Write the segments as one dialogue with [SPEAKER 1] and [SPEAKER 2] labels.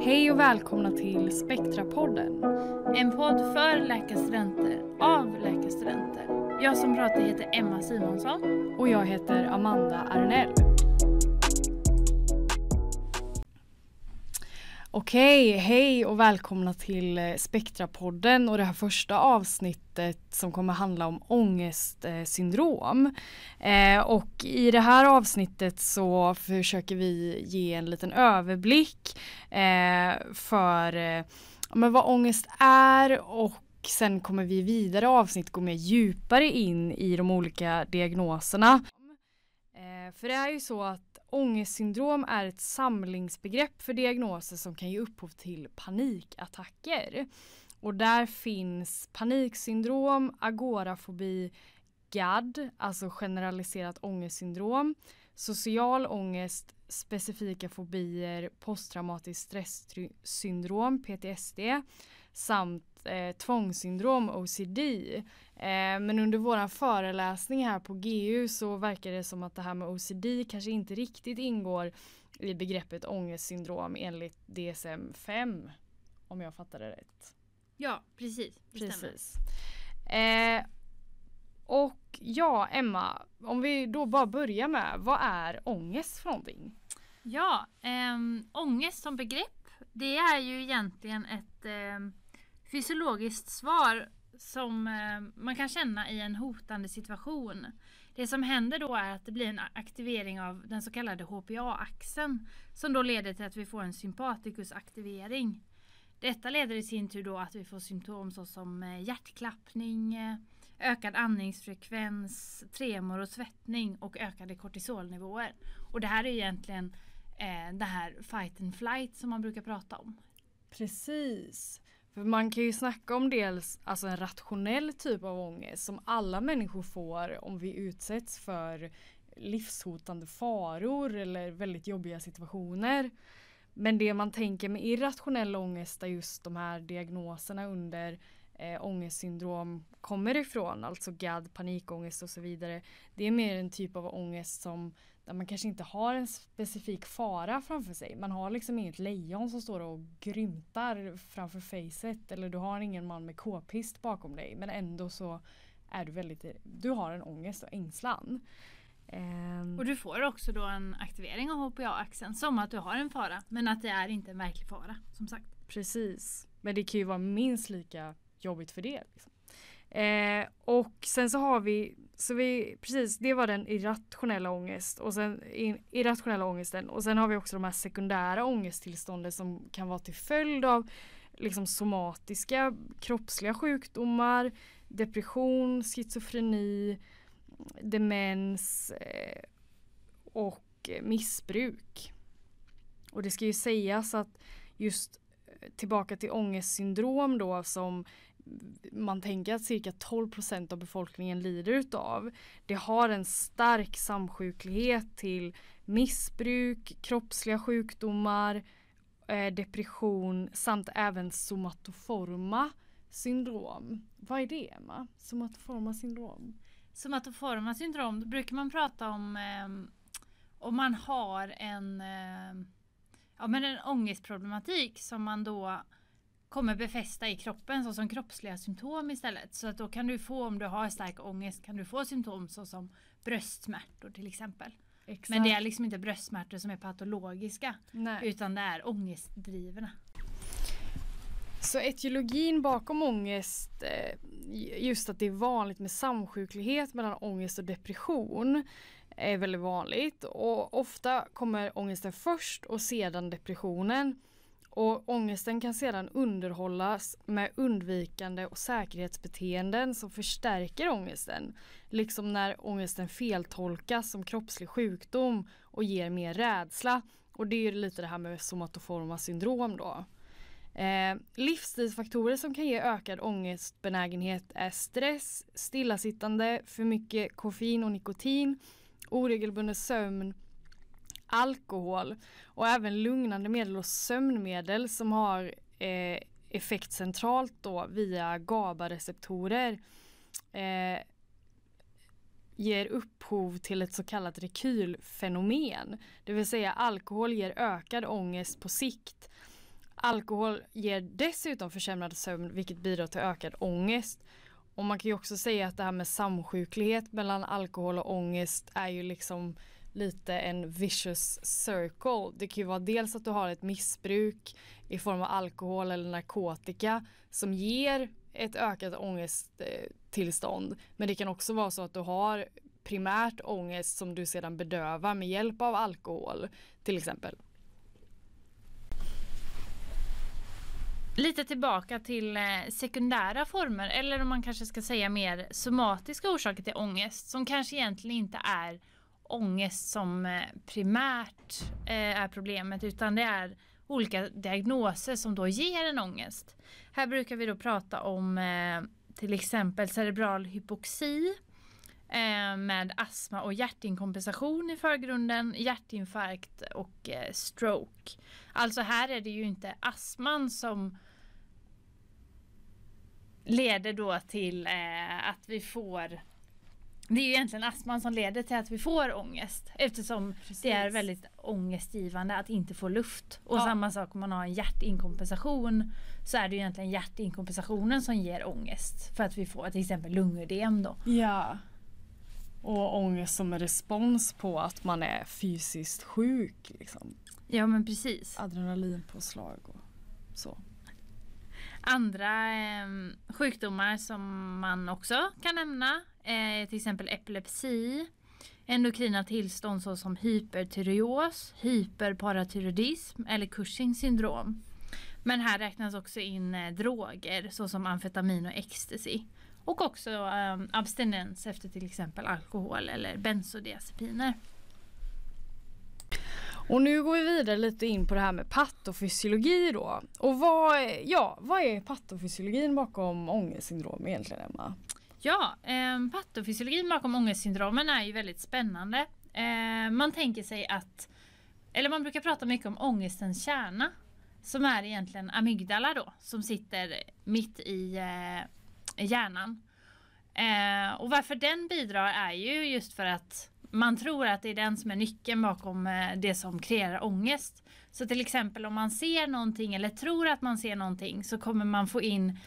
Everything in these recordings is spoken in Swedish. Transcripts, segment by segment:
[SPEAKER 1] Hej och välkomna till Spektrapodden.
[SPEAKER 2] En podd för läkarstudenter, av läkarstudenter. Jag som pratar heter Emma Simonsson.
[SPEAKER 1] Och jag heter Amanda Arnell. Okej, hej och välkomna till eh, Spektrapodden och det här första avsnittet som kommer handla om ångestsyndrom. Eh, och i det här avsnittet så försöker vi ge en liten överblick eh, för eh, men vad ångest är och sen kommer vi vidare avsnitt gå mer djupare in i de olika diagnoserna. Eh, för det är ju så att Ångestsyndrom är ett samlingsbegrepp för diagnoser som kan ge upphov till panikattacker. Och där finns paniksyndrom, agorafobi, GAD, alltså generaliserat ångestsyndrom, social ångest, specifika fobier, posttraumatiskt stresssyndrom, PTSD, samt eh, tvångssyndrom, OCD. Eh, men under våran föreläsning här på GU så verkar det som att det här med OCD kanske inte riktigt ingår i begreppet ångestsyndrom enligt DSM-5. Om jag fattar det rätt.
[SPEAKER 2] Ja, precis.
[SPEAKER 1] Precis. Eh, och ja, Emma, om vi då bara börjar med, vad är ångest för någonting?
[SPEAKER 2] Ja, eh, ångest som begrepp, det är ju egentligen ett eh, fysiologiskt svar som eh, man kan känna i en hotande situation. Det som händer då är att det blir en aktivering av den så kallade HPA-axeln som då leder till att vi får en sympatikusaktivering. Detta leder i sin tur då att vi får symptom såsom eh, hjärtklappning, eh, ökad andningsfrekvens, tremor och svettning och ökade kortisolnivåer. Och det här är egentligen eh, det här fight and flight som man brukar prata om.
[SPEAKER 1] Precis. För man kan ju snacka om dels alltså en rationell typ av ångest som alla människor får om vi utsätts för livshotande faror eller väldigt jobbiga situationer. Men det man tänker med irrationell ångest är just de här diagnoserna under eh, ångestsyndrom kommer ifrån, alltså GAD, panikångest och så vidare. Det är mer en typ av ångest som där man kanske inte har en specifik fara framför sig. Man har liksom inget lejon som står och grymtar framför facet eller du har ingen man med k-pist bakom dig men ändå så är du väldigt, du har en ångest och ängslan.
[SPEAKER 2] Um, och du får också då en aktivering av HPA-axeln som att du har en fara men att det är inte en verklig fara som sagt.
[SPEAKER 1] Precis, men det kan ju vara minst lika jobbigt för det. Liksom. Eh, och sen så har vi, så vi, precis det var den irrationella ångest och sen irrationella ångesten och sen har vi också de här sekundära ångesttillstånden som kan vara till följd av liksom somatiska kroppsliga sjukdomar, depression, schizofreni, demens eh, och eh, missbruk. Och det ska ju sägas att just tillbaka till ångestsyndrom då som man tänker att cirka 12% av befolkningen lider utav. Det har en stark samsjuklighet till missbruk, kroppsliga sjukdomar, eh, depression samt även somatoforma syndrom. Vad är det Emma? Somatoforma syndrom?
[SPEAKER 2] Somatoforma syndrom, då brukar man prata om eh, om man har en, eh, ja, men en ångestproblematik som man då kommer befästa i kroppen såsom kroppsliga symptom istället. Så att då kan du få, om du har stark ångest, kan du få symptom såsom bröstsmärtor till exempel. Exakt. Men det är liksom inte bröstsmärtor som är patologiska Nej. utan det är ångestdrivna.
[SPEAKER 1] Så etiologin bakom ångest, eh, just att det är vanligt med samsjuklighet mellan ångest och depression är väldigt vanligt och ofta kommer ångesten först och sedan depressionen. Och ångesten kan sedan underhållas med undvikande och säkerhetsbeteenden som förstärker ångesten. Liksom när ångesten feltolkas som kroppslig sjukdom och ger mer rädsla. Och det är lite det här med somatoforma syndrom då. Eh, livsstilsfaktorer som kan ge ökad ångestbenägenhet är stress, stillasittande, för mycket koffein och nikotin, oregelbunden sömn, alkohol och även lugnande medel och sömnmedel som har eh, effekt centralt då via GABA-receptorer eh, ger upphov till ett så kallat rekylfenomen. Det vill säga alkohol ger ökad ångest på sikt. Alkohol ger dessutom försämrad sömn vilket bidrar till ökad ångest. Och man kan ju också säga att det här med samsjuklighet mellan alkohol och ångest är ju liksom lite en vicious circle. Det kan ju vara dels att du har ett missbruk i form av alkohol eller narkotika som ger ett ökat ångesttillstånd. Men det kan också vara så att du har primärt ångest som du sedan bedövar med hjälp av alkohol till exempel.
[SPEAKER 2] Lite tillbaka till eh, sekundära former eller om man kanske ska säga mer somatiska orsaker till ångest som kanske egentligen inte är ångest som eh, primärt eh, är problemet utan det är olika diagnoser som då ger en ångest. Här brukar vi då prata om eh, till exempel cerebral hypoxi eh, med astma och hjärtinkompensation i förgrunden, hjärtinfarkt och stroke. Alltså här är det ju inte astman som leder då till att vi får det är ju egentligen astman som leder till att vi får ångest eftersom Precis. det är väldigt ångestgivande att inte få luft. Och ja. samma sak om man har en hjärtinkompensation så är det ju egentligen hjärtinkompensationen som ger ångest för att vi får till exempel lungödem då.
[SPEAKER 1] Ja. Och ångest som en respons på att man är fysiskt sjuk. Liksom.
[SPEAKER 2] Ja men precis.
[SPEAKER 1] Adrenalinpåslag och så.
[SPEAKER 2] Andra eh, sjukdomar som man också kan nämna Eh, till exempel epilepsi, endokrina tillstånd såsom hypertyreos, hyperparatyroidism eller Cushings syndrom. Men här räknas också in eh, droger såsom amfetamin och ecstasy. Och också eh, abstinens efter till exempel alkohol eller bensodiazepiner.
[SPEAKER 1] Och nu går vi vidare lite in på det här med patofysiologi då. Och vad, ja, vad är patofysiologin bakom ångestsyndrom egentligen Emma?
[SPEAKER 2] Ja, eh, patofysiologin bakom ångestsyndromen är ju väldigt spännande. Eh, man tänker sig att, eller man brukar prata mycket om ångestens kärna. Som är egentligen amygdala då, som sitter mitt i eh, hjärnan. Eh, och varför den bidrar är ju just för att man tror att det är den som är nyckeln bakom eh, det som kreerar ångest. Så till exempel om man ser någonting eller tror att man ser någonting så kommer man få in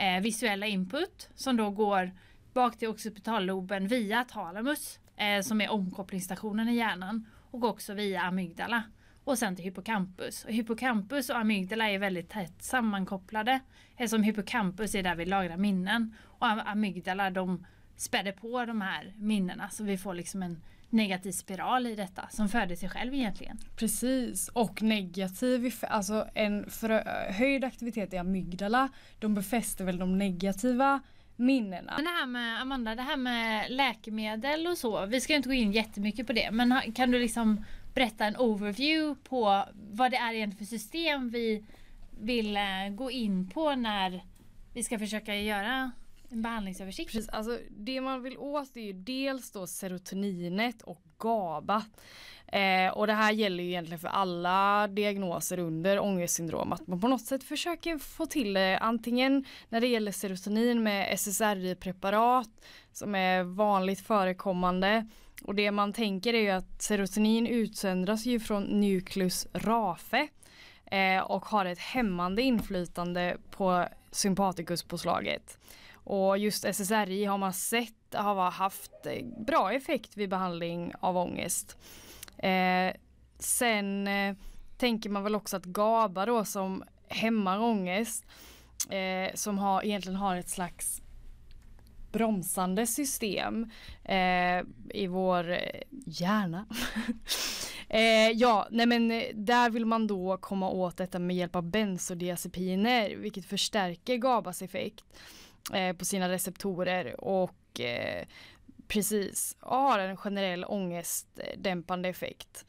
[SPEAKER 2] eh, visuella input som då går bak till occipitalloben via talamus eh, som är omkopplingsstationen i hjärnan och också via amygdala och sen till hippocampus. Och hippocampus och amygdala är väldigt tätt sammankopplade eftersom hippocampus är där vi lagrar minnen och amygdala de späder på de här minnena så vi får liksom en negativ spiral i detta som föder sig själv egentligen.
[SPEAKER 1] Precis och negativ, alltså en förhöjd aktivitet i amygdala de befäster väl de negativa minnena.
[SPEAKER 2] Men det här med Amanda, det här med läkemedel och så, vi ska inte gå in jättemycket på det men kan du liksom berätta en overview på vad det är egentligen för system vi vill eh, gå in på när vi ska försöka göra en behandlingsöversikt.
[SPEAKER 1] Precis, alltså det man vill åt är ju dels då serotoninet och GABA. Eh, och det här gäller ju egentligen för alla diagnoser under ångestsyndrom att man på något sätt försöker få till det antingen när det gäller serotonin med SSRI-preparat som är vanligt förekommande och det man tänker är ju att serotonin utsöndras ju från nucleus rafe eh, och har ett hämmande inflytande på sympatikuspåslaget. Och just SSRI har man sett har haft eh, bra effekt vid behandling av ångest. Eh, sen eh, tänker man väl också att GABA då som hämmar ångest eh, som har, egentligen har ett slags bromsande system eh, i vår eh, hjärna. Eh, ja, nej men eh, där vill man då komma åt detta med hjälp av bensodiazepiner vilket förstärker GABAs effekt eh, på sina receptorer och eh, precis har en generell ångestdämpande effekt.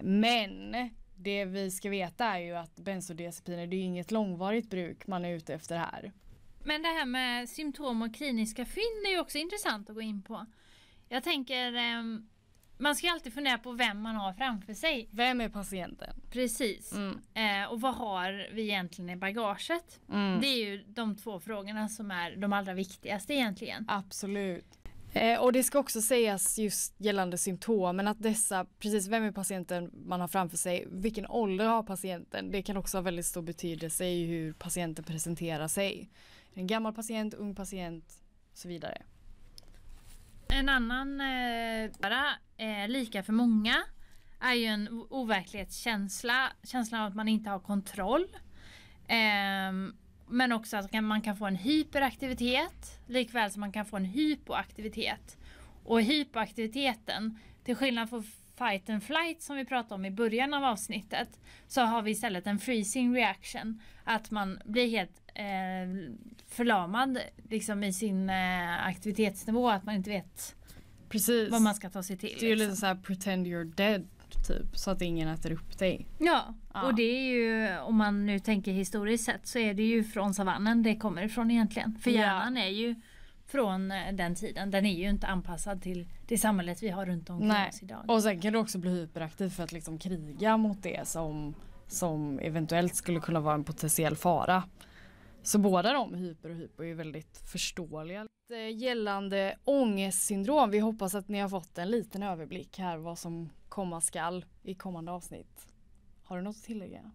[SPEAKER 1] Men det vi ska veta är ju att bensodiazepiner det är inget långvarigt bruk man är ute efter här.
[SPEAKER 2] Men det här med symptom och kliniska fynd är ju också intressant att gå in på. Jag tänker ehm, man ska alltid fundera på vem man har framför sig.
[SPEAKER 1] Vem är patienten?
[SPEAKER 2] Precis. Mm. Eh, och vad har vi egentligen i bagaget? Mm. Det är ju de två frågorna som är de allra viktigaste egentligen.
[SPEAKER 1] Absolut. Eh, och det ska också sägas just gällande symptomen att dessa, precis vem är patienten man har framför sig, vilken ålder har patienten, det kan också ha väldigt stor betydelse i hur patienten presenterar sig. En gammal patient, ung patient och så vidare.
[SPEAKER 2] En annan eh, bara, eh, lika för många är ju en overklighetskänsla, känslan av att man inte har kontroll. Eh, men också att man kan få en hyperaktivitet likväl som man kan få en hypoaktivitet. Och hypoaktiviteten, till skillnad från fight and flight som vi pratade om i början av avsnittet, så har vi istället en freezing reaction. Att man blir helt eh, förlamad liksom i sin eh, aktivitetsnivå, att man inte vet
[SPEAKER 1] Precis.
[SPEAKER 2] vad man ska ta sig till.
[SPEAKER 1] Det är ju
[SPEAKER 2] liksom.
[SPEAKER 1] lite såhär pretend you're dead typ så att ingen äter upp dig.
[SPEAKER 2] Ja,
[SPEAKER 1] Ja.
[SPEAKER 2] och det är ju om man nu tänker historiskt sett så är det ju från savannen det kommer ifrån egentligen. För
[SPEAKER 1] Ja.
[SPEAKER 2] hjärnan är ju från eh, den tiden. Den är ju inte anpassad till det samhället vi har runt omkring
[SPEAKER 1] Nej.
[SPEAKER 2] oss idag.
[SPEAKER 1] Och sen kan du också bli hyperaktiv för att liksom kriga mot det som, som eventuellt skulle kunna vara en potentiell fara. Så båda de, hyper och hypo, är väldigt förståeliga. Gällande ångestsyndrom, vi hoppas att ni har fått en liten överblick här vad som komma skall i kommande avsnitt. Har du något att tillägga?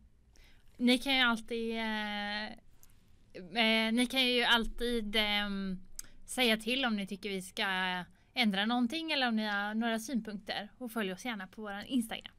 [SPEAKER 2] Ni kan ju alltid eh, eh, Ni kan ju alltid eh, säga till om ni tycker vi ska ändra någonting eller om ni har några synpunkter och följ oss gärna på vår Instagram.